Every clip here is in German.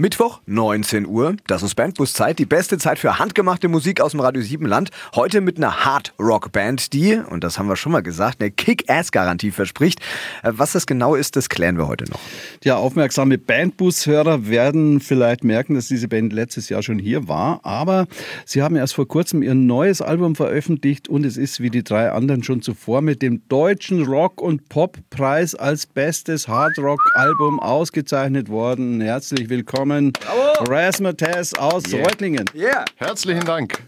Mittwoch, 19 Uhr. Das ist Bandbus-Zeit. Die beste Zeit für handgemachte Musik aus dem Radio 7 Land. Heute mit einer Hard-Rock-Band, die, und das haben wir schon mal gesagt, eine Kick-Ass-Garantie verspricht. Äh, was das genau ist, das klären wir heute noch. Ja, aufmerksame Bandbus-Hörer werden vielleicht merken, dass diese Band letztes Jahr schon hier war. Aber sie haben erst vor kurzem ihr neues Album veröffentlicht und es ist wie die drei anderen schon zuvor mit dem Deutschen Rock- und Pop-Preis als bestes Hard-Rock-Album ausgezeichnet worden. Herzlich willkommen willkommen. Rasmates aus yeah. Reutlingen. Yeah. Herzlichen Dank.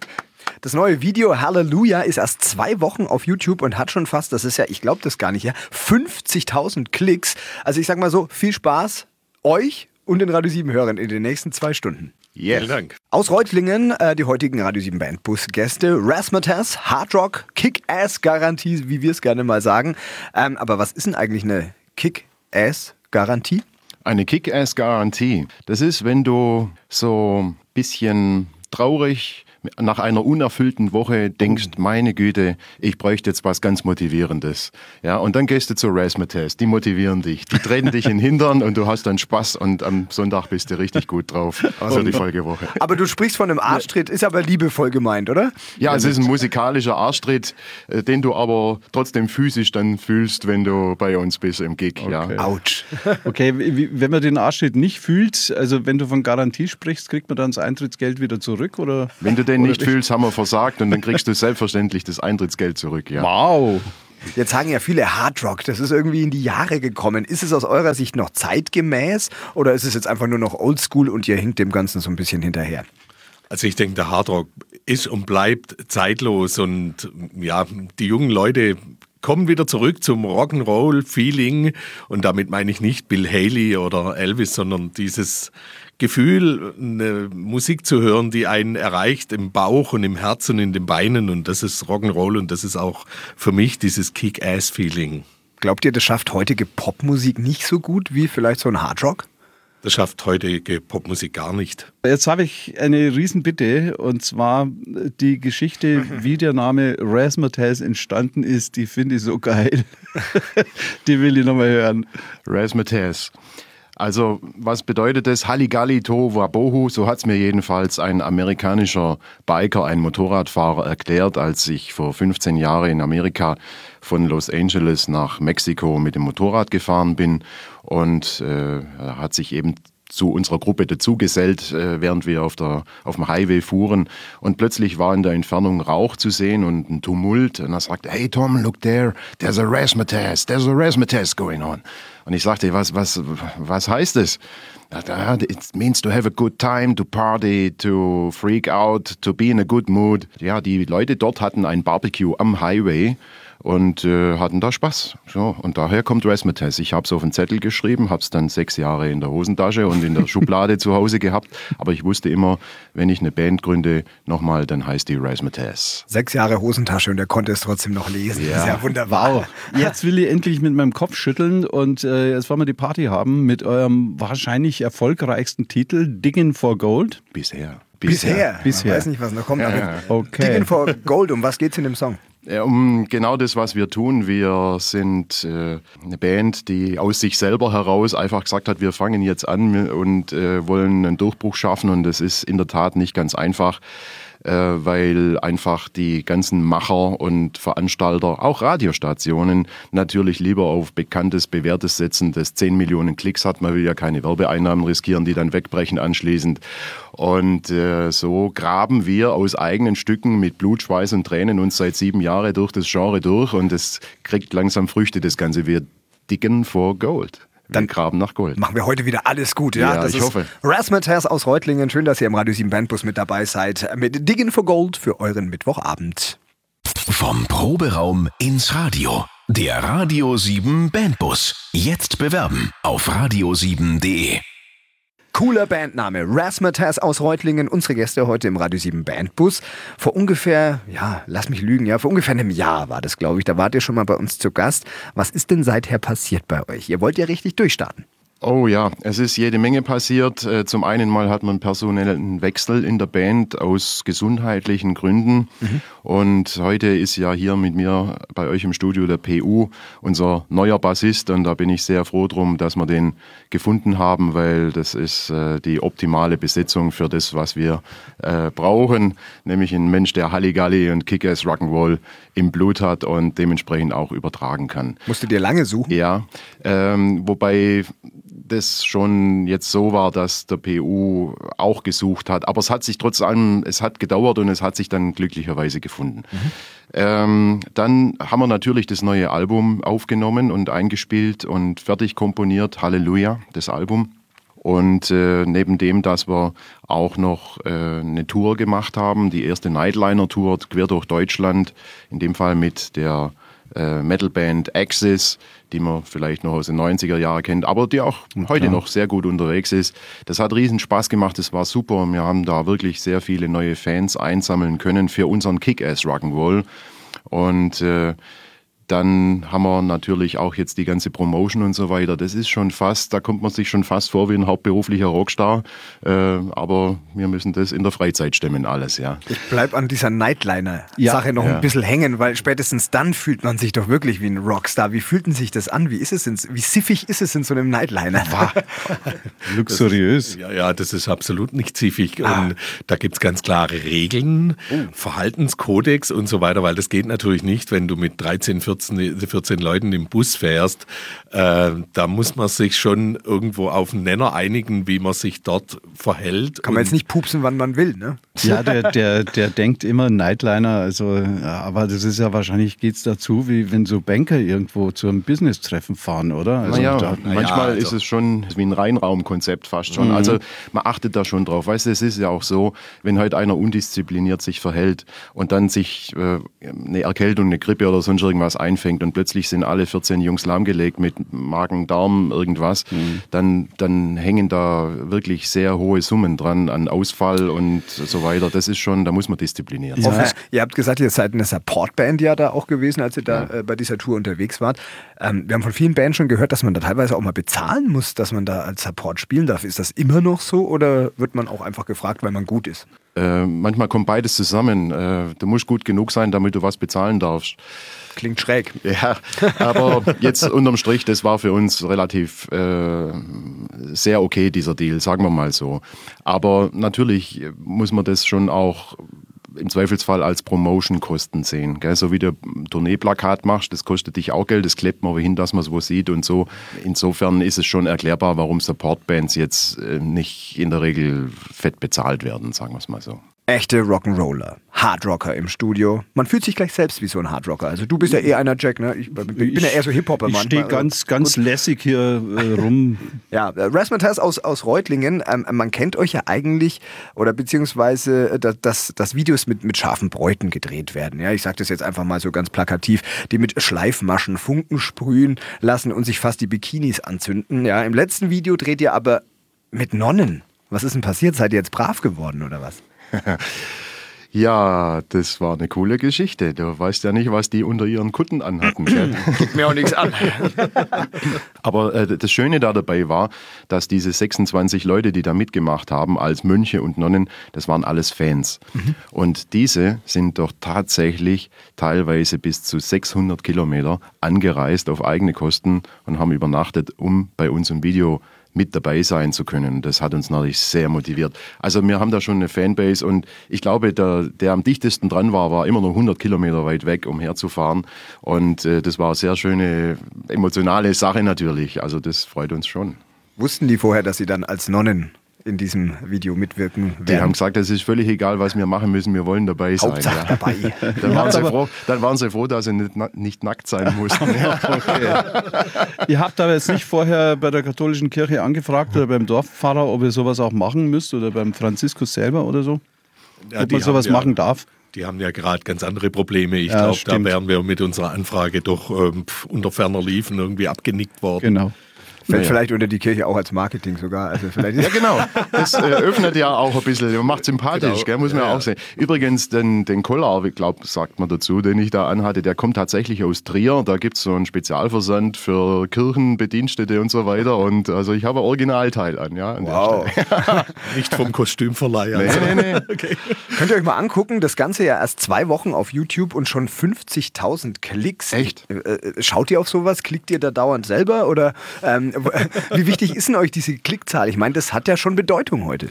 Das neue Video Halleluja ist erst zwei Wochen auf YouTube und hat schon fast, das ist ja, ich glaube das gar nicht, ja, 50.000 Klicks. Also ich sag mal so, viel Spaß euch und den Radio 7 Hörern in den nächsten zwei Stunden. Yes. Vielen Dank. Aus Reutlingen äh, die heutigen Radio 7 Bandbus-Gäste. Rasmatas, Hardrock, Kick-Ass-Garantie, wie wir es gerne mal sagen. Ähm, aber was ist denn eigentlich eine Kick-Ass-Garantie? Eine Kick-Ass-Garantie. Das ist, wenn du so ein bisschen traurig nach einer unerfüllten Woche denkst, oh. meine Güte, ich bräuchte jetzt was ganz Motivierendes. Ja, und dann gehst du zu Rasmatest, die motivieren dich, die treten dich in den Hintern und du hast dann Spaß und am Sonntag bist du richtig gut drauf für die Folgewoche. Aber du sprichst von einem Arschtritt, ist aber liebevoll gemeint, oder? Ja, es ist ein musikalischer Arschtritt, äh, den du aber trotzdem physisch dann fühlst, wenn du bei uns bist im Gig. Okay. Ja. Autsch. Okay, wenn man den Arschtritt nicht fühlt, also wenn du von Garantie sprichst, kriegt man dann das Eintrittsgeld wieder zurück? Oder? Wenn du den nicht fühlst, haben wir versagt und dann kriegst du selbstverständlich das Eintrittsgeld zurück. Ja. Wow. Jetzt sagen ja viele Hardrock, das ist irgendwie in die Jahre gekommen. Ist es aus eurer Sicht noch zeitgemäß oder ist es jetzt einfach nur noch oldschool und ihr hinkt dem Ganzen so ein bisschen hinterher? Also ich denke, der Hardrock ist und bleibt zeitlos und ja, die jungen Leute kommen wieder zurück zum Rock'n'Roll-Feeling und damit meine ich nicht Bill Haley oder Elvis, sondern dieses Gefühl, eine Musik zu hören, die einen erreicht im Bauch und im Herz und in den Beinen. Und das ist Rock'n'Roll und das ist auch für mich dieses Kick-Ass-Feeling. Glaubt ihr, das schafft heutige Popmusik nicht so gut wie vielleicht so ein Hardrock? Das schafft heutige Popmusik gar nicht. Jetzt habe ich eine Riesenbitte und zwar die Geschichte, wie der Name Razzmatazz entstanden ist, die finde ich so geil. die will ich nochmal hören. Razzmatazz. Also, was bedeutet das? Halligalli to wabohu, so hat es mir jedenfalls ein amerikanischer Biker, ein Motorradfahrer erklärt, als ich vor 15 Jahren in Amerika von Los Angeles nach Mexiko mit dem Motorrad gefahren bin. Und äh, hat sich eben zu unserer Gruppe dazugesellt, äh, während wir auf, der, auf dem Highway fuhren. Und plötzlich war in der Entfernung Rauch zu sehen und ein Tumult. Und er sagte, hey Tom, look there, there's a razzmatazz, there's a razzmatazz going on. Und ich sagte, was, was, was heißt das? It means to have a good time, to party, to freak out, to be in a good mood. Ja, die Leute dort hatten ein Barbecue am Highway und äh, hatten da Spaß. So, und daher kommt Razzmatazz. Ich habe es auf einen Zettel geschrieben, habe es dann sechs Jahre in der Hosentasche und in der Schublade zu Hause gehabt. Aber ich wusste immer, wenn ich eine Band gründe, nochmal, dann heißt die Razzmatazz. Sechs Jahre Hosentasche und er konnte es trotzdem noch lesen. Ja. Das ist ja wunderbar. Wow. Jetzt will ich endlich mit meinem Kopf schütteln und äh, jetzt wollen wir die Party haben mit eurem wahrscheinlich erfolgreichsten Titel Digging for Gold. Bisher. Bisher. Bisher. Ich weiß nicht, was noch kommt. Ja, ja. Okay. Digging for Gold, um was geht es in dem Song? Um genau das, was wir tun. Wir sind äh, eine Band, die aus sich selber heraus einfach gesagt hat, wir fangen jetzt an und äh, wollen einen Durchbruch schaffen. Und das ist in der Tat nicht ganz einfach. Äh, weil einfach die ganzen Macher und Veranstalter, auch Radiostationen, natürlich lieber auf bekanntes, bewährtes setzen, das 10 Millionen Klicks hat. Man will ja keine Werbeeinnahmen riskieren, die dann wegbrechen anschließend. Und äh, so graben wir aus eigenen Stücken mit Blut, Schweiß und Tränen uns seit sieben Jahren durch das Genre durch und es kriegt langsam Früchte, das Ganze. Wir dicken vor Gold. Dann graben nach Gold. Machen wir heute wieder alles gut. Ja, ja das ich ist hoffe. Rasmatas aus Reutlingen. Schön, dass ihr im Radio 7 Bandbus mit dabei seid. Mit Digging for Gold für euren Mittwochabend. Vom Proberaum ins Radio. Der Radio 7 Bandbus. Jetzt bewerben auf radio7.de. Cooler Bandname. Rasmatas aus Reutlingen, unsere Gäste heute im Radio 7 Bandbus. Vor ungefähr, ja, lass mich lügen, ja, vor ungefähr einem Jahr war das, glaube ich. Da wart ihr schon mal bei uns zu Gast. Was ist denn seither passiert bei euch? Ihr wollt ja richtig durchstarten. Oh ja, es ist jede Menge passiert. Äh, zum einen mal hat man einen personellen Wechsel in der Band aus gesundheitlichen Gründen. Mhm. Und heute ist ja hier mit mir bei euch im Studio der PU, unser neuer Bassist. Und da bin ich sehr froh drum, dass wir den gefunden haben, weil das ist äh, die optimale Besetzung für das, was wir äh, brauchen. Nämlich ein Mensch, der Halligalli und Kick-Ass Rock'n'Roll im Blut hat und dementsprechend auch übertragen kann. Musst du dir lange suchen? Ja, ähm, wobei das schon jetzt so war, dass der PU auch gesucht hat. Aber es hat sich trotz allem, es hat gedauert und es hat sich dann glücklicherweise gefunden. Mhm. Ähm, dann haben wir natürlich das neue Album aufgenommen und eingespielt und fertig komponiert. Halleluja, das Album. Und äh, neben dem, dass wir auch noch äh, eine Tour gemacht haben, die erste Nightliner-Tour quer durch Deutschland, in dem Fall mit der äh, Metalband Axis, die man vielleicht noch aus den 90er Jahren kennt, aber die auch ja, heute noch sehr gut unterwegs ist. Das hat riesen Spaß gemacht, das war super. Wir haben da wirklich sehr viele neue Fans einsammeln können für unseren Kick-Ass Rock'n'Roll. Und äh, dann haben wir natürlich auch jetzt die ganze Promotion und so weiter. Das ist schon fast, da kommt man sich schon fast vor wie ein hauptberuflicher Rockstar. Äh, aber wir müssen das in der Freizeit stemmen, alles, ja. Ich bleibe an dieser Nightliner-Sache ja. noch ja. ein bisschen hängen, weil spätestens dann fühlt man sich doch wirklich wie ein Rockstar. Wie fühlt denn sich das an? Wie ist es in, wie siffig ist es in so einem Nightliner? Luxuriös. Ist, ja, ja, das ist absolut nicht siffig. Ah. Und da gibt es ganz klare Regeln, oh. Verhaltenskodex und so weiter, weil das geht natürlich nicht, wenn du mit 13, 14 14, 14 Leuten im Bus fährst, äh, da muss man sich schon irgendwo auf einen Nenner einigen, wie man sich dort verhält. Kann man jetzt nicht pupsen, wann man will, ne? Ja, der, der, der denkt immer Nightliner, also, aber das ist ja wahrscheinlich, geht es dazu, wie wenn so Banker irgendwo zu einem Business-Treffen fahren, oder? Also naja, da, manchmal ja, also. ist es schon wie ein Reinraumkonzept fast schon. Mhm. Also man achtet da schon drauf. Weißt du, es ist ja auch so, wenn halt einer undiszipliniert sich verhält und dann sich äh, eine Erkältung, eine Grippe oder sonst irgendwas einfängt und plötzlich sind alle 14 Jungs lahmgelegt mit Magen, Darm, irgendwas, mhm. dann, dann hängen da wirklich sehr hohe Summen dran an Ausfall und so weiter. Das ist schon, da muss man disziplinieren. Ja. Ihr habt gesagt, ihr seid eine Supportband ja da auch gewesen, als ihr da ja. äh, bei dieser Tour unterwegs wart. Ähm, wir haben von vielen Bands schon gehört, dass man da teilweise auch mal bezahlen muss, dass man da als Support spielen darf. Ist das immer noch so oder wird man auch einfach gefragt, weil man gut ist? Äh, manchmal kommt beides zusammen. Äh, du musst gut genug sein, damit du was bezahlen darfst. Klingt schräg. Ja, aber jetzt unterm Strich, das war für uns relativ äh, sehr okay, dieser Deal, sagen wir mal so. Aber natürlich muss man das schon auch im Zweifelsfall als Promotion-Kosten sehen. Gell? So wie du ein Tourneeplakat machst, das kostet dich auch Geld, das klebt man hin, dass man es wo sieht und so. Insofern ist es schon erklärbar, warum Supportbands jetzt äh, nicht in der Regel fett bezahlt werden, sagen wir es mal so. Echte Rock'n'Roller, Hardrocker im Studio. Man fühlt sich gleich selbst wie so ein Hardrocker. Also du bist ja eher einer Jack, ne? Ich, ich bin ja eher so Hip-Hopper, Mann. Ich stehe ganz, ganz Gut. lässig hier äh, rum. ja, äh, Rasmatas aus, aus Reutlingen. Ähm, man kennt euch ja eigentlich, oder beziehungsweise, äh, dass, dass Videos mit, mit scharfen Bräuten gedreht werden. Ja, ich sage das jetzt einfach mal so ganz plakativ. Die mit Schleifmaschen Funken sprühen lassen und sich fast die Bikinis anzünden. Ja, im letzten Video dreht ihr aber mit Nonnen. Was ist denn passiert? Seid ihr jetzt brav geworden oder was? Ja, das war eine coole Geschichte. Du weißt ja nicht, was die unter ihren Kutten anhatten. Geht mir auch nichts an. Aber äh, das Schöne da dabei war, dass diese 26 Leute, die da mitgemacht haben, als Mönche und Nonnen, das waren alles Fans. Mhm. Und diese sind doch tatsächlich teilweise bis zu 600 Kilometer angereist auf eigene Kosten und haben übernachtet, um bei uns im Video mit dabei sein zu können. Das hat uns natürlich sehr motiviert. Also wir haben da schon eine Fanbase und ich glaube, der, der am dichtesten dran war, war immer noch 100 Kilometer weit weg, um herzufahren. Und äh, das war eine sehr schöne, emotionale Sache natürlich. Also das freut uns schon. Wussten die vorher, dass sie dann als Nonnen in diesem Video mitwirken werden. Die haben gesagt, es ist völlig egal, was wir machen müssen, wir wollen dabei sein. Hauptsache ja. dabei. Dann waren, froh, dann waren, sie froh, dass sie nicht, nicht nackt sein mussten. ja, okay. ihr habt aber jetzt nicht vorher bei der katholischen Kirche angefragt oder beim Dorfpfarrer, ob ihr sowas auch machen müsst oder beim Franziskus selber oder so? Ja, ob man sowas ja, machen darf? Die haben ja gerade ganz andere Probleme. Ich ja, glaube, da wären wir mit unserer Anfrage doch ähm, unter ferner Liefen irgendwie abgenickt worden. Genau. Fällt vielleicht unter die Kirche auch als Marketing sogar. Also vielleicht ja, genau. Das äh, öffnet ja auch ein bisschen, macht sympathisch, genau. gell, muss man ja, auch sehen. Übrigens, den, den Collar, ich glaube, sagt man dazu, den ich da anhatte, der kommt tatsächlich aus Trier. Da gibt es so einen Spezialversand für Kirchenbedienstete und so weiter. Und also ich habe ein Originalteil an, ja. An wow. Nicht vom Kostümverleih. Also. Nee, nee, nee. okay. Könnt ihr euch mal angucken, das Ganze ja erst zwei Wochen auf YouTube und schon 50.000 Klicks. Echt? Äh, äh, schaut ihr auf sowas? Klickt ihr da dauernd selber? Oder ähm, wie wichtig ist denn euch diese Klickzahl? Ich meine, das hat ja schon Bedeutung heute.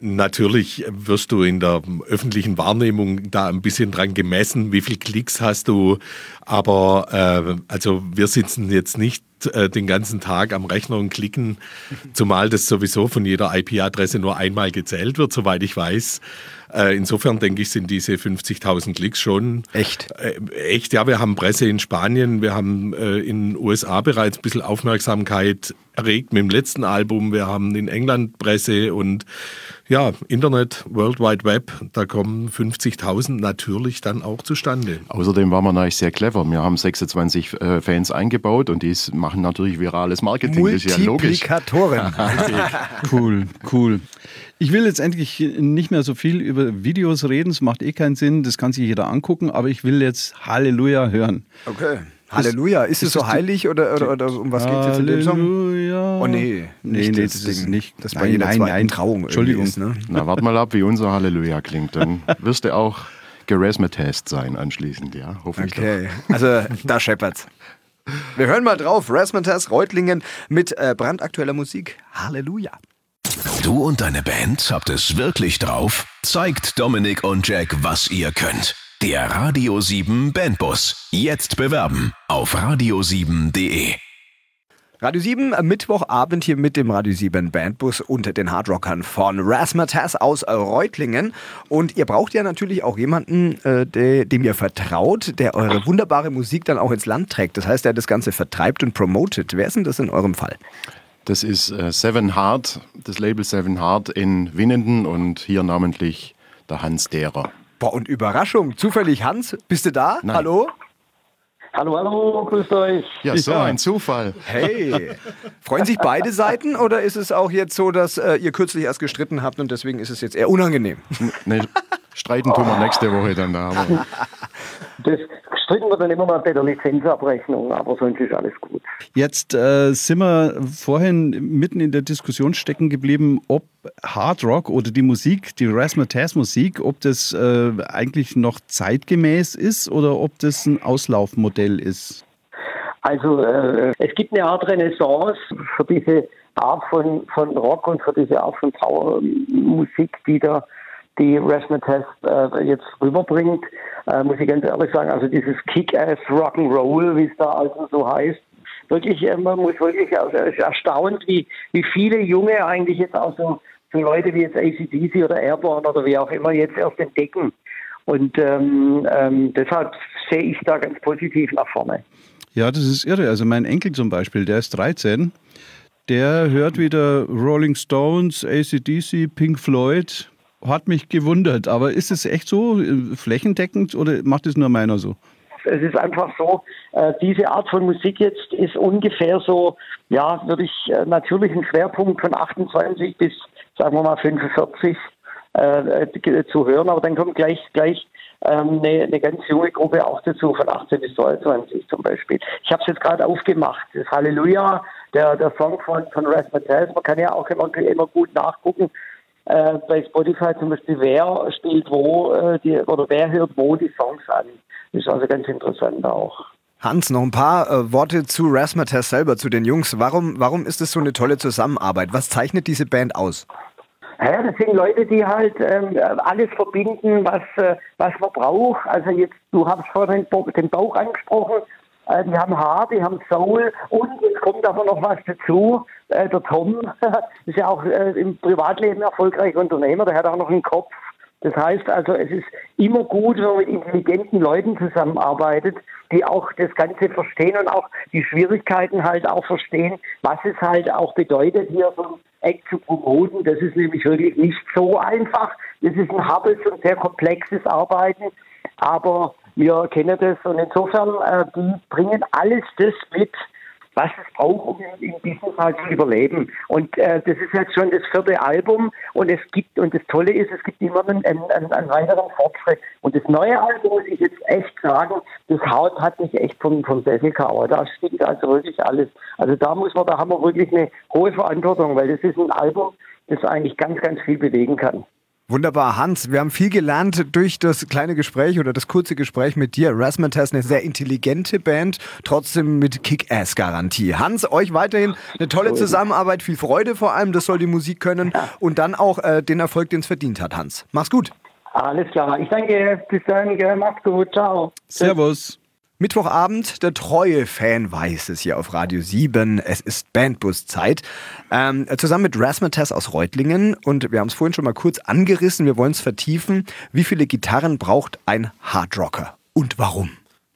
Natürlich wirst du in der öffentlichen Wahrnehmung da ein bisschen dran gemessen, wie viele Klicks hast du. Aber äh, also wir sitzen jetzt nicht äh, den ganzen Tag am Rechner und klicken, zumal das sowieso von jeder IP-Adresse nur einmal gezählt wird, soweit ich weiß. Äh, insofern denke ich, sind diese 50.000 Klicks schon echt. Äh, echt, ja. Wir haben Presse in Spanien, wir haben äh, in den USA bereits ein bisschen Aufmerksamkeit erregt mit dem letzten Album. Wir haben in England Presse und ja, Internet, World Wide Web, da kommen 50.000 natürlich dann auch zustande. Außerdem waren wir natürlich sehr clever. Wir haben 26 äh, Fans eingebaut und die machen natürlich virales Marketing. Das ist ja logisch. cool, cool. Ich will jetzt endlich nicht mehr so viel über Videos reden, es macht eh keinen Sinn, das kann sich jeder angucken, aber ich will jetzt Halleluja hören. Okay. Halleluja, ist, ist es so heilig oder, oder, oder, um was geht es jetzt in dem Song? Halleluja. Oh nee, nee, nee das, das ist nicht. Das bei jeder nein, nein, Trauung Entschuldigung. Ist, ne? Na, warte mal ab, wie unser Halleluja klingt, dann wirst du auch Geresmetest sein anschließend, ja, hoffentlich. Okay, doch. also da scheppert's. Wir hören mal drauf, Rasmataz Reutlingen mit äh, brandaktueller Musik. Halleluja. Du und deine Band habt es wirklich drauf? Zeigt Dominik und Jack, was ihr könnt. Der Radio 7 Bandbus. Jetzt bewerben auf radio7.de. Radio 7 äh, Mittwochabend hier mit dem Radio 7 Bandbus und den Hardrockern von Rasmatas aus Reutlingen. Und ihr braucht ja natürlich auch jemanden, äh, der, dem ihr vertraut, der eure wunderbare Musik dann auch ins Land trägt. Das heißt, der das Ganze vertreibt und promotet. Wer ist denn das in eurem Fall? Das ist äh, Seven Heart, das Label Seven Heart in Winnenden und hier namentlich der Hans Derer. Boah, und Überraschung, zufällig Hans, bist du da? Nein. Hallo? Hallo, hallo, grüßt euch. Ja, so ja. ein Zufall. Hey, freuen sich beide Seiten oder ist es auch jetzt so, dass äh, ihr kürzlich erst gestritten habt und deswegen ist es jetzt eher unangenehm? Nee, streiten tun wir nächste Woche dann da. Das streiten wir dann immer mal bei der Lizenzabrechnung, aber sonst ist alles gut. Jetzt äh, sind wir vorhin mitten in der Diskussion stecken geblieben, ob Hard Rock oder die Musik, die Razzmatazz Musik, ob das äh, eigentlich noch zeitgemäß ist oder ob das ein Auslaufmodell ist. Also äh, es gibt eine Art Renaissance für diese Art von, von Rock und für diese Art von Powermusik, die da die Razzmatazz äh, jetzt rüberbringt, äh, muss ich ganz ehrlich sagen. Also dieses Kick-Ass Rock'n'Roll, wie es da also so heißt, wirklich, äh, man muss wirklich erstaunt, wie, wie viele Junge eigentlich jetzt auch so, so Leute wie jetzt ACDC oder Airborne oder wie auch immer jetzt erst entdecken. Und ähm, ähm, deshalb sehe ich da ganz positiv nach vorne. Ja, das ist irre. Also mein Enkel zum Beispiel, der ist 13, der hört wieder Rolling Stones, ACDC, Pink Floyd, hat mich gewundert. Aber ist es echt so äh, flächendeckend oder macht es nur meiner so? Es ist einfach so, äh, diese Art von Musik jetzt ist ungefähr so, ja, würde ich äh, natürlich einen Schwerpunkt von 28 bis, sagen wir mal, 45 äh, zu hören, aber dann kommt gleich, gleich ähm, eine, eine ganz junge Gruppe auch dazu, von 18 bis 22 zum Beispiel. Ich habe es jetzt gerade aufgemacht, das Halleluja, der, der Song von, von Rasmataz, man kann ja auch immer, immer gut nachgucken, äh, bei Spotify zum Beispiel, wer spielt wo äh, die, oder wer hört wo die Songs an. Das ist also ganz interessant auch. Hans, noch ein paar äh, Worte zu Rasmatas selber, zu den Jungs. Warum, warum ist es so eine tolle Zusammenarbeit? Was zeichnet diese Band aus? Ja, das sind Leute, die halt ähm, alles verbinden, was, äh, was man braucht. Also jetzt, du hast vorhin den Bauch angesprochen, äh, die haben Haar, die haben Soul und es kommt aber noch was dazu. Äh, der Tom ist ja auch äh, im Privatleben erfolgreicher Unternehmer, der hat auch noch einen Kopf. Das heißt also, es ist immer gut, wenn man mit intelligenten Leuten zusammenarbeitet, die auch das Ganze verstehen und auch die Schwierigkeiten halt auch verstehen, was es halt auch bedeutet, hier so ein Act zu promoten. Das ist nämlich wirklich nicht so einfach. Das ist ein hartes und sehr komplexes Arbeiten, aber wir kennen das und insofern, äh, die bringen alles das mit, was es braucht, um im Business halt zu überleben. Und äh, das ist jetzt schon das vierte Album und es gibt, und das Tolle ist, es gibt immer einen, einen, einen weiteren Fortschritt. Und das neue Album, muss ich jetzt echt sagen, das Haut hat mich echt vom, vom Sessel gehauen. Da stimmt also wirklich alles. Also da muss man, da haben wir wirklich eine hohe Verantwortung, weil das ist ein Album, das eigentlich ganz, ganz viel bewegen kann. Wunderbar, Hans. Wir haben viel gelernt durch das kleine Gespräch oder das kurze Gespräch mit dir. Razzmatazz, eine sehr intelligente Band, trotzdem mit Kick-Ass-Garantie. Hans, euch weiterhin eine tolle Zusammenarbeit, viel Freude vor allem, das soll die Musik können und dann auch äh, den Erfolg, den es verdient hat, Hans. Mach's gut. Alles klar. Ich danke. Bis dann. Macht's gut. Ciao. Servus. Mittwochabend, der treue Fan weiß es hier auf Radio 7. Es ist Bandbus-Zeit. Ähm, zusammen mit Rasmataz aus Reutlingen und wir haben es vorhin schon mal kurz angerissen, wir wollen es vertiefen. Wie viele Gitarren braucht ein Hardrocker und warum?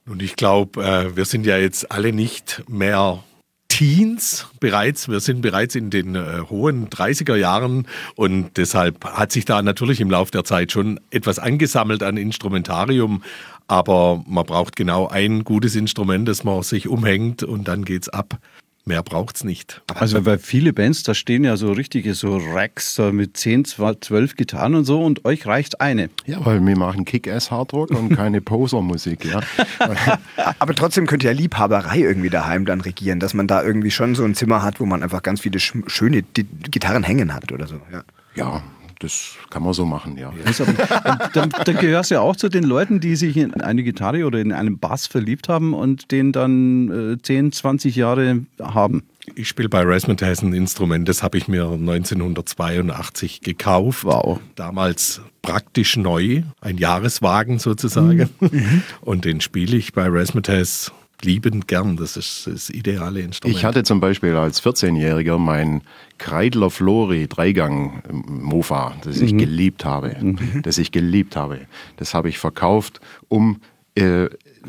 Und ich glaube, äh, wir sind ja jetzt alle nicht mehr Teens bereits. Wir sind bereits in den äh, hohen 30er Jahren und deshalb hat sich da natürlich im Laufe der Zeit schon etwas angesammelt an Instrumentarium. Aber man braucht genau ein gutes Instrument, das man sich umhängt und dann geht's ab. Mehr braucht's nicht. Also weil viele Bands, da stehen ja so richtige so Racks mit 10, 12 Gitarren und so und euch reicht eine. Ja, weil wir machen Kick-Ass-Hardrock und keine Poser-Musik, ja. Aber trotzdem könnte ja Liebhaberei irgendwie daheim dann regieren, dass man da irgendwie schon so ein Zimmer hat, wo man einfach ganz viele schöne Gitarren hängen hat oder so. Ja, ja das kann man so machen, ja. Also, dann, dann gehörst du ja auch zu den Leuten, die sich in eine Gitarre oder in einen Bass verliebt haben und den dann äh, 10, 20 Jahre haben. Ich spiele bei Razzmatazz ein Instrument, das habe ich mir 1982 gekauft. Wow. Damals praktisch neu, ein Jahreswagen sozusagen. Mhm. Und den spiele ich bei Razzmatazz liebend gern. Das ist das ideale Instrument. Ich hatte zum Beispiel als 14-Jähriger mein Kreidler Flori Dreigang Mofa, das ich mhm. geliebt habe. Mhm. Das ich geliebt habe. Das habe ich verkauft, um äh,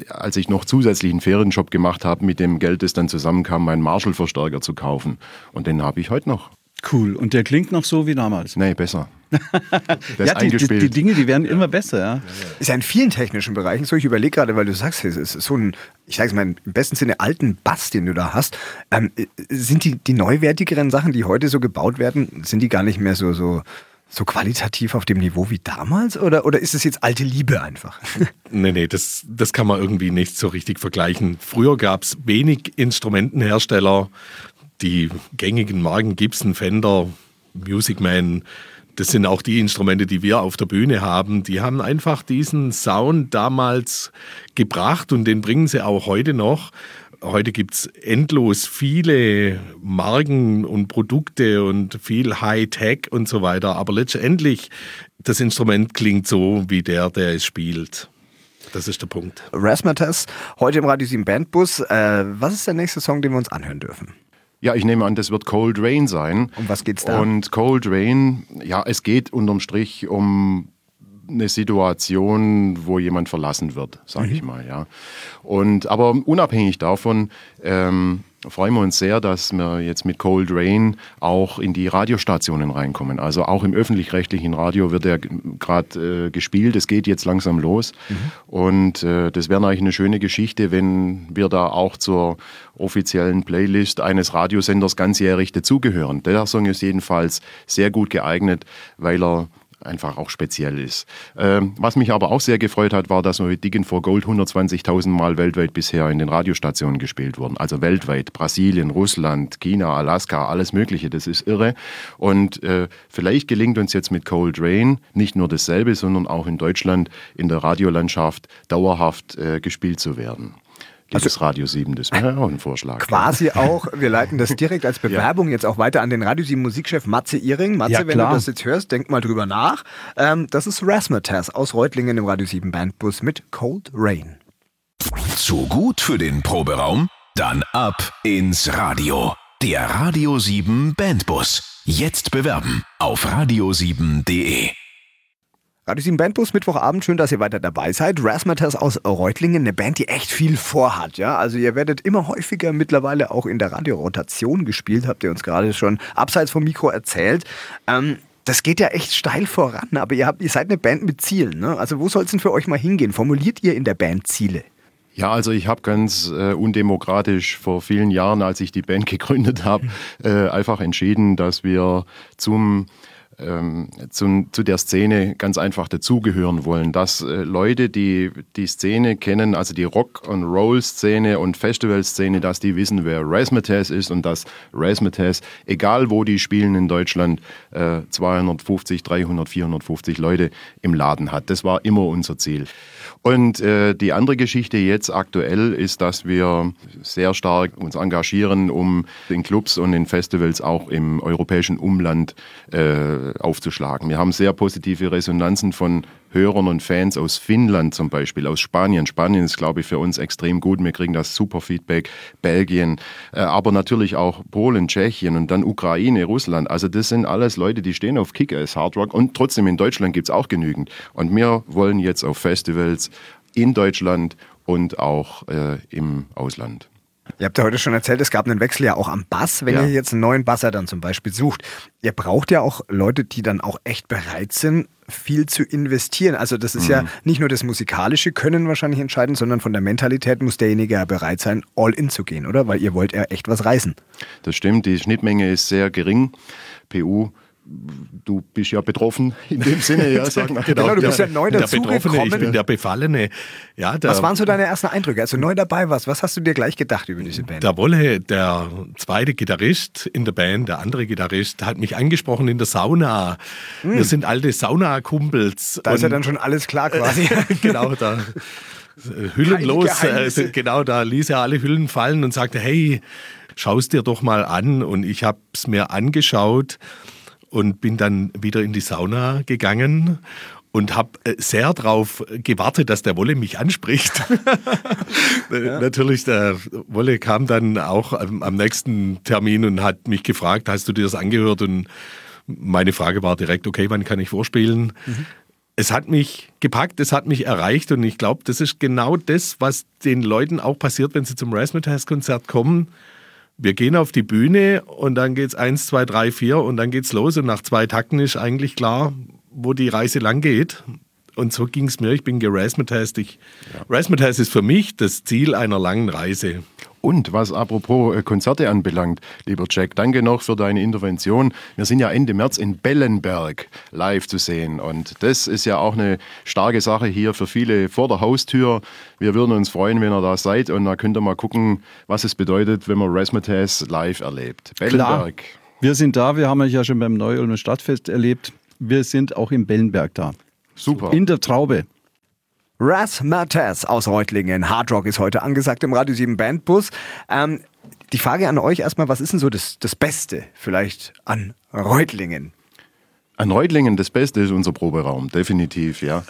als ich noch zusätzlichen Ferienjob gemacht habe, mit dem Geld, das dann zusammenkam, meinen Marshall-Verstärker zu kaufen. Und den habe ich heute noch. Cool. Und der klingt noch so wie damals? Nee, besser. ja, die, die, die, Dinge, die werden immer besser. Ja. Ist ja in vielen technischen Bereichen so. Ich überlege gerade, weil du sagst, es ist so ein, ich sage es mal im besten Sinne, alten Bass, den du da hast. Ähm, sind die, die neuwertigeren Sachen, die heute so gebaut werden, sind die gar nicht mehr so, so, so qualitativ auf dem Niveau wie damals? Oder, oder ist es jetzt alte Liebe einfach? nee, nee, das, das kann man irgendwie nicht so richtig vergleichen. Früher gab es wenig Instrumentenhersteller. Die gängigen Marken Gibson, Fender, Music Man, das sind auch die Instrumente, die wir auf der Bühne haben. Die haben einfach diesen Sound damals gebracht und den bringen sie auch heute noch. Heute gibt es endlos viele Marken und Produkte und viel Hightech und so weiter. Aber letztendlich, das Instrument klingt so wie der, der es spielt. Das ist der Punkt. Rasmatas, heute im Radio 7 Bandbus. Äh, was ist der nächste Song, den wir uns anhören dürfen? Ja, ich nehme an, das wird Cold Rain sein. Um was geht's da? Und Cold Rain, ja, es geht unterm Strich um eine Situation, wo jemand verlassen wird, sage mhm. ich mal, ja. Und aber unabhängig davon ähm, freuen wir uns sehr, dass wir jetzt mit Cold Rain auch in die Radiostationen reinkommen. Also auch im öffentlich-rechtlichen Radio wird er gerade äh, gespielt. Es geht jetzt langsam los. Mhm. Und äh, das wäre eigentlich eine schöne Geschichte, wenn wir da auch zur offiziellen Playlist eines Radiosenders ganzjährig dazugehören. Der Song ist jedenfalls sehr gut geeignet, weil er einfach auch speziell ist. Ähm, was mich aber auch sehr gefreut hat, war, dass wir mit Diggin for Gold 120.000 Mal weltweit bisher in den Radiostationen gespielt wurden. Also weltweit. Brasilien, Russland, China, Alaska, alles Mögliche. Das ist irre. Und äh, vielleicht gelingt uns jetzt mit Cold Rain nicht nur dasselbe, sondern auch in Deutschland in der Radiolandschaft dauerhaft äh, gespielt zu werden. Also also, Radio 7, das wäre auch ein Vorschlag. Quasi ja. auch, wir leiten das direkt als Bewerbung ja. jetzt auch weiter an den Radio 7 Musikchef Matze Iring. Matze, ja, wenn du das jetzt hörst, denk mal drüber nach. Ähm, das ist Rasmataz aus Reutlingen im Radio 7 Bandbus mit Cold Rain. Zu gut für den Proberaum? Dann ab ins Radio. Der Radio 7 Bandbus. Jetzt bewerben auf radio7.de. Radio 7 Bandbus, Mittwochabend, schön, dass ihr weiter dabei seid. Rasmatas aus Reutlingen, eine Band, die echt viel vorhat, ja. Also ihr werdet immer häufiger mittlerweile auch in der Radiorotation gespielt, habt ihr uns gerade schon abseits vom Mikro erzählt. Ähm, das geht ja echt steil voran, aber ihr, habt, ihr seid eine Band mit Zielen, ne? Also wo soll es denn für euch mal hingehen? Formuliert ihr in der Band Ziele? Ja, also ich habe ganz äh, undemokratisch vor vielen Jahren, als ich die Band gegründet habe, äh, einfach entschieden, dass wir zum ähm, zu, zu der Szene ganz einfach dazugehören wollen. Dass äh, Leute, die die Szene kennen, also die Rock-and-Roll-Szene und Festival-Szene, dass die wissen, wer Razzmatazz ist und dass Razzmatazz, egal wo die spielen in Deutschland, äh, 250, 300, 450 Leute im Laden hat. Das war immer unser Ziel. Und äh, die andere Geschichte jetzt aktuell ist, dass wir sehr stark uns engagieren, um den Clubs und den Festivals auch im europäischen Umland äh, aufzuschlagen. Wir haben sehr positive Resonanzen von Hörern und Fans aus Finnland zum Beispiel, aus Spanien. Spanien ist, glaube ich, für uns extrem gut. Wir kriegen das super Feedback. Belgien, äh, aber natürlich auch Polen, Tschechien und dann Ukraine, Russland. Also das sind alles Leute, die stehen auf Kick-Ass Hard Rock und trotzdem in Deutschland gibt es auch genügend. Und wir wollen jetzt auf Festivals in Deutschland und auch äh, im Ausland. Ihr habt ja heute schon erzählt, es gab einen Wechsel ja auch am Bass, wenn Ja. ihr jetzt einen neuen Basser dann zum Beispiel sucht. Ihr braucht ja auch Leute, die dann auch echt bereit sind, viel zu investieren. Also das ist Mhm. ja nicht nur das musikalische Können wahrscheinlich entscheidend, sondern von der Mentalität muss derjenige ja bereit sein, all in zu gehen, oder? Weil ihr wollt ja echt was reißen. Das stimmt, die Schnittmenge ist sehr gering. PU, du bist ja betroffen in dem Sinne, ja, sagen wir. Genau, du bist ja neu der dazu Betroffene, ich bin der Befallene. Ja, der, Was waren so deine ersten Eindrücke, als du neu dabei warst? Was hast du dir gleich gedacht über diese Band? Der Wolle, der zweite Gitarrist in der Band, der andere Gitarrist, hat mich angesprochen in der Sauna. Wir sind alte Sauna-Kumpels. Hm. Da ist ja dann schon alles klar quasi. genau, da äh, hüllenlos, äh, genau, da ließ er alle Hüllen fallen und sagte, hey, schau's dir doch mal an. Und ich habe es mir angeschaut und bin dann wieder in die Sauna gegangen und habe sehr darauf gewartet, dass der Wolle mich anspricht. Äh, Natürlich, der Wolle kam dann auch am, am nächsten Termin und hat mich gefragt, hast du dir das angehört? Und meine Frage war direkt, okay, wann kann ich vorspielen? Es hat mich gepackt, es hat mich erreicht und ich glaube, das ist genau das, was den Leuten auch passiert, wenn sie zum Razzmatazz-Konzert kommen. Wir gehen auf die Bühne und dann geht's eins, zwei, drei, vier und dann geht's los und nach zwei Takten ist eigentlich klar, wo die Reise lang geht. Und so ging es mir. Ich bin gerazzmatazed. Ich, Razzmatazz ist für mich das Ziel einer langen Reise. Und was apropos äh, Konzerte anbelangt, lieber Jack, danke noch für deine Intervention. Wir sind ja Ende März in Bellenberg live zu sehen. Und das ist ja auch eine starke Sache hier für viele vor der Haustür. Wir würden uns freuen, wenn ihr da seid. Und da könnt ihr mal gucken, was es bedeutet, wenn man Razzmatazz live erlebt. Bellenberg. Wir sind da, wir haben euch ja schon beim Neu-Ulmer Stadtfest erlebt. Wir sind auch in Bellenberg da. Super. In der Traube. Ras Martez aus Reutlingen. Hard Rock ist heute angesagt im Radio 7 Bandbus. Ähm, die Frage an euch erstmal, was ist denn so das, das Beste vielleicht an Reutlingen? An Reutlingen, das Beste ist unser Proberaum, definitiv, ja.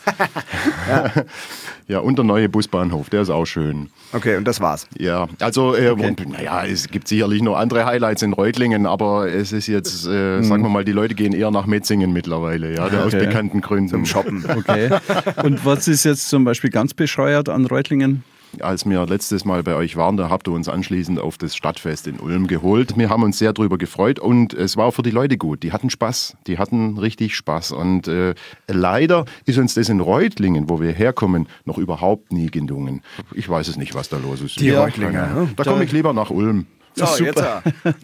ja. und der neue Busbahnhof, der ist auch schön. Okay, und das war's. Ja, also, äh, und, naja, es gibt sicherlich noch andere Highlights in Reutlingen, aber es ist jetzt, äh, sagen wir mal, die Leute gehen eher nach Metzingen mittlerweile, ja, aus Okay. bekannten Gründen. Zum Shoppen. Okay. Und was ist jetzt zum Beispiel ganz bescheuert an Reutlingen? Als wir letztes Mal bei euch waren, da habt ihr uns anschließend auf das Stadtfest in Ulm geholt. Wir haben uns sehr darüber gefreut und es war auch für die Leute gut. Die hatten Spaß, die hatten richtig Spaß. Und äh, leider ist uns das in Reutlingen, wo wir herkommen, noch überhaupt nie gelungen. Ich weiß es nicht, was da los ist. Die Ja, Reutlinger, ne? Da komme ich lieber nach Ulm. So, Super.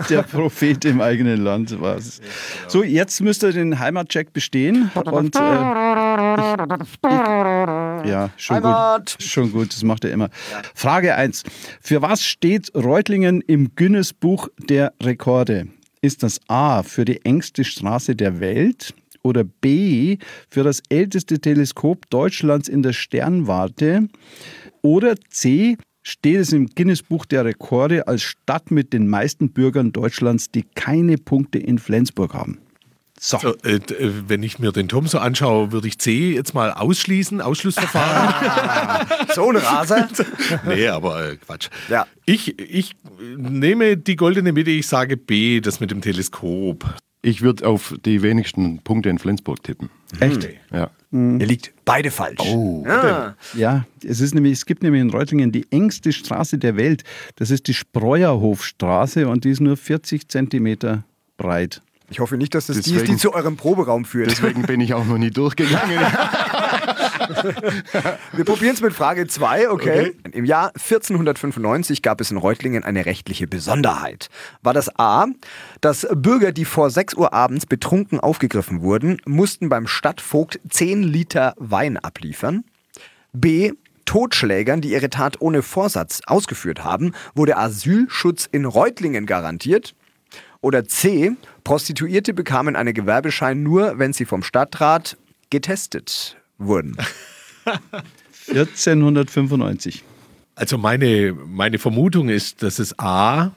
Der Prophet im eigenen Land war es. So, jetzt müsst ihr den Heimatcheck bestehen. Und, äh, ja, schon Heimat. gut. Schon gut, das macht er immer. Frage 1. Für was steht Reutlingen im Guinness Buch der Rekorde? Ist das A für die engste Straße der Welt oder B für das älteste Teleskop Deutschlands in der Sternwarte oder C steht es im Guinness Buch der Rekorde als Stadt mit den meisten Bürgern Deutschlands, die keine Punkte in Flensburg haben. So. So, äh, äh, wenn ich mir den Tom so anschaue, würde ich C jetzt mal ausschließen, Ausschlussverfahren. So ein Raser. nee, aber äh, Quatsch. Ja. Ich, ich nehme die goldene Mitte, ich sage B, das mit dem Teleskop. Ich würde auf die wenigsten Punkte in Flensburg tippen. Echt? Ja. Ihr liegt beide falsch. Oh. Ja. Ja, es ist nämlich, es gibt nämlich in Reutlingen die engste Straße der Welt. Das ist die Spreuerhofstraße und die ist nur 40 Zentimeter breit. Ich hoffe nicht, dass das die ist, die Deswegen- zu eurem Proberaum führt. Deswegen bin ich auch noch nie durchgegangen. Wir probieren es mit Frage 2, okay? Im Jahr 1495 gab es in Reutlingen eine rechtliche Besonderheit. War das A, dass Bürger, die vor 6 Uhr abends betrunken aufgegriffen wurden, mussten beim Stadtvogt 10 Liter Wein abliefern? B, Totschlägern, die ihre Tat ohne Vorsatz ausgeführt haben, wurde Asylschutz in Reutlingen garantiert? Oder C, Prostituierte bekamen einen Gewerbeschein nur, wenn sie vom Stadtrat getestet wurden. 1495. Also meine, meine Vermutung ist, dass es A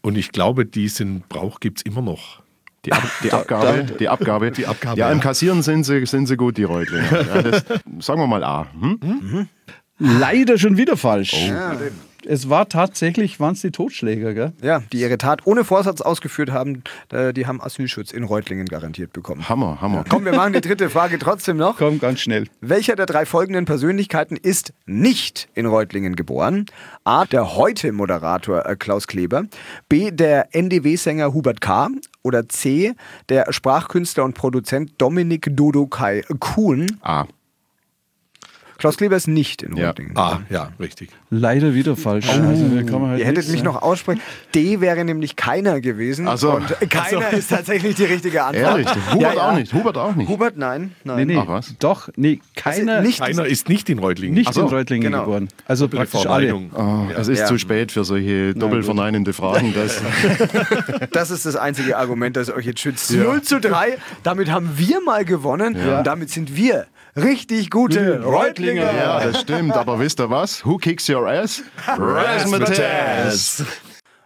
und ich glaube, diesen Brauch gibt es immer noch. Die, Ab die Abgabe, die Abgabe. Die Abgabe, Ja, im ja. Kassieren sind sie, sind sie gut, die Reutlinger. Ja, das, sagen wir mal A. Hm? Leider schon wieder falsch. Es war tatsächlich, waren es die Totschläger, gell? Ja, die ihre Tat ohne Vorsatz ausgeführt haben, äh, die haben Asylschutz in Reutlingen garantiert bekommen. Hammer, Hammer. Komm, wir machen die dritte Frage trotzdem noch. Komm, ganz schnell. Welcher der drei folgenden Persönlichkeiten ist nicht in Reutlingen geboren? A. Der heute Moderator äh, Klaus Kleber. B. Der NDW-Sänger Hubert K. Oder C. Der Sprachkünstler und Produzent Dominik Dodokai Kuhn. A. Klaus Kleber ist nicht in Ja. Reutlingen. Ah, ja, richtig. Leider wieder falsch. Also, kann man halt Ihr hättet nichts mich sagen. noch aussprechen. D wäre nämlich keiner gewesen. Ach so. Und keiner ist tatsächlich die richtige Antwort. Ehrlich? Hubert Ja, ja. auch nicht. Hubert auch nicht. Hubert, nein. Nee, nein. nee. Ach, was? Doch, nee, keiner, nicht, Keiner ist nicht in Reutlingen. nicht so, in Reutlingen genau. geboren. Also praktisch alle. Oh, es ist Ja. zu spät für solche doppelverneinende Fragen. Das, Das ist das einzige Argument, das euch jetzt schützt. 0 zu 3. Damit haben wir mal gewonnen. Und damit sind wir richtig gute Reutlinger. ja, das stimmt. Aber wisst ihr was? Who kicks your ass? Razzmatazz.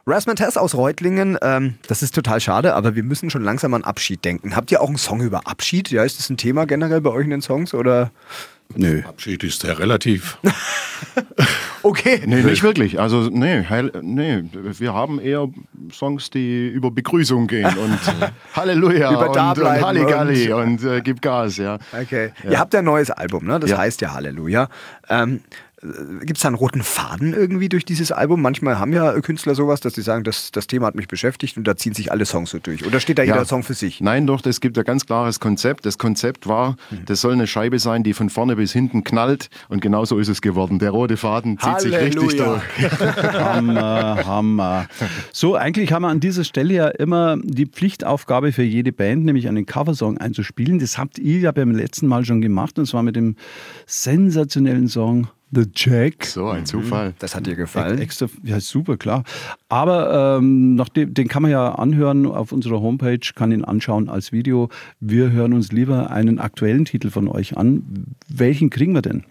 Rasmataz aus Reutlingen, ähm, das ist total schade, aber wir müssen schon langsam an Abschied denken. Habt ihr auch einen Song über Abschied? Ja, ist das ein Thema generell bei euch in den Songs? Oder? Nö. Abschied ist sehr relativ. Okay. Nee, nicht wirklich. Also, nee, heil, nee, wir haben eher Songs, die über Begrüßung gehen und Halleluja Über und, und Dableiben Halligalli und, äh, gib Gas, ja. Okay. Ihr habt ja ein neues Album, ne? Das Ja. heißt ja Halleluja. Ähm, Gibt es da einen roten Faden irgendwie durch dieses Album? Manchmal haben ja Künstler sowas, dass sie sagen, das, das Thema hat mich beschäftigt und da ziehen sich alle Songs so durch. Oder steht da jeder Ja. Song für sich? Nein, doch, es gibt ein ganz klares Konzept. Das Konzept war, das soll eine Scheibe sein, die von vorne bis hinten knallt und genauso ist es geworden. Der rote Faden zieht sich richtig Halleluja. durch. Hammer, Hammer. So, eigentlich haben wir an dieser Stelle ja immer die Pflichtaufgabe für jede Band, nämlich einen Coversong einzuspielen. Das habt ihr ja beim letzten Mal schon gemacht und zwar mit dem sensationellen Song The Jack. So, ein Zufall. Das hat dir gefallen? Extra, ja, super, klar. Aber ähm, nachdem, den kann man ja anhören auf unserer Homepage, kann ihn anschauen als Video. Wir hören uns lieber einen aktuellen Titel von euch an. Welchen kriegen wir denn?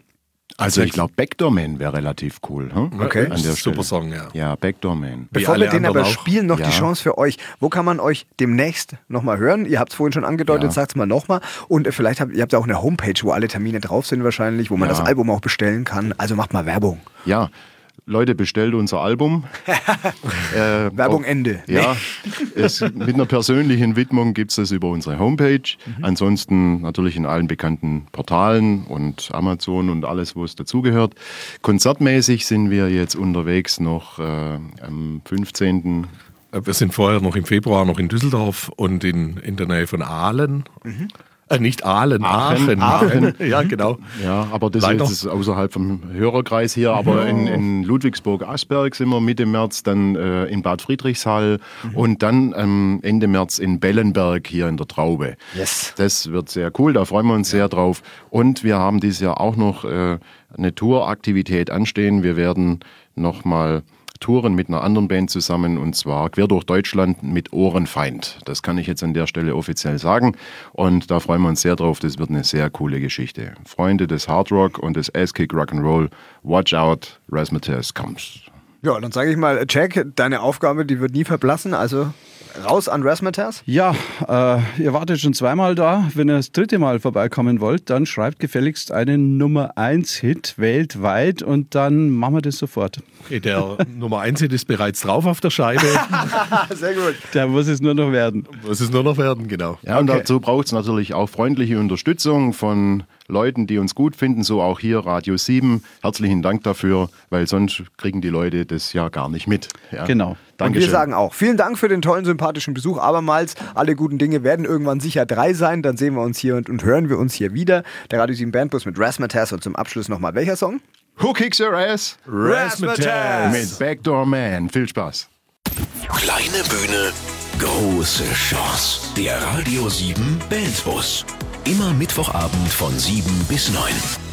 Also ich glaube, Backdoor Man wäre relativ cool. Hm? Okay. An der Super Stelle. Song, ja. Ja, Backdoor Man. Bevor wir den aber auch. spielen, noch Ja. die Chance für euch. Wo kann man euch demnächst nochmal hören? Ihr habt es vorhin schon angedeutet, Ja. sagt es mal nochmal. Und äh, vielleicht habt ihr habt ja auch eine Homepage, wo alle Termine drauf sind wahrscheinlich, wo man Ja. das Album auch bestellen kann. Also macht mal Werbung. Ja, Leute, bestellt unser Album. äh, Werbung Ende. Ja, es, mit einer persönlichen Widmung gibt es das über unsere Homepage. Mhm. Ansonsten natürlich in allen bekannten Portalen und Amazon und alles, wo es dazugehört. Konzertmäßig sind wir jetzt unterwegs noch äh, am 15. Äh, Wir sind vorher noch im Februar noch in Düsseldorf und in, in der Nähe von Aalen. Äh, nicht Aalen, Aachen. Aachen. Aachen. ja, genau. Ja, aber das Leider. ist jetzt außerhalb vom Hörerkreis hier. Aber in, in Ludwigsburg-Asberg sind wir Mitte März, dann äh, in Bad Friedrichshall und dann ähm, Ende März in Bellenberg hier in der Traube. Yes. Das wird sehr cool, da freuen wir uns sehr drauf. Und wir haben dieses Jahr auch noch äh, eine Touraktivität anstehen. Wir werden nochmal touren mit einer anderen Band zusammen und zwar quer durch Deutschland mit Ohrenfeind. Das kann ich jetzt an der Stelle offiziell sagen und da freuen wir uns sehr drauf. Das wird eine sehr coole Geschichte. Freunde des Hard Rock und des Ass-Kick Rock'n'Roll, watch out, Rasmatis comes. Ja, dann sage ich mal, Jack, deine Aufgabe, die wird nie verblassen. Also raus an Rasmatas. Ja, äh, ihr wartet schon zweimal da. Wenn ihr das dritte Mal vorbeikommen wollt, dann schreibt gefälligst einen Nummer 1 Hit weltweit und dann machen wir das sofort. Okay, der Nummer 1 ist bereits drauf auf der Scheibe. Sehr gut. Der muss es nur noch werden. Muss es nur noch werden, genau. Ja, und dazu braucht es natürlich auch freundliche Unterstützung von Leuten, die uns gut finden, so auch hier Radio 7. Herzlichen Dank dafür, weil sonst kriegen die Leute das ja gar nicht mit. Ja. Genau. Und wir Dankeschön. sagen auch, vielen Dank für den tollen, sympathischen Besuch. Abermals, alle guten Dinge werden irgendwann sicher drei sein. Dann sehen wir uns hier und, und hören wir uns hier wieder. Der Radio 7 Bandbus mit Razzmatazz und zum Abschluss nochmal welcher Song? Who kicks your ass? Razzmatazz. Mit Backdoor Man. Viel Spaß. Kleine Bühne, große Chance. Der Radio 7 Bandbus. Immer Mittwochabend von 7 bis 9.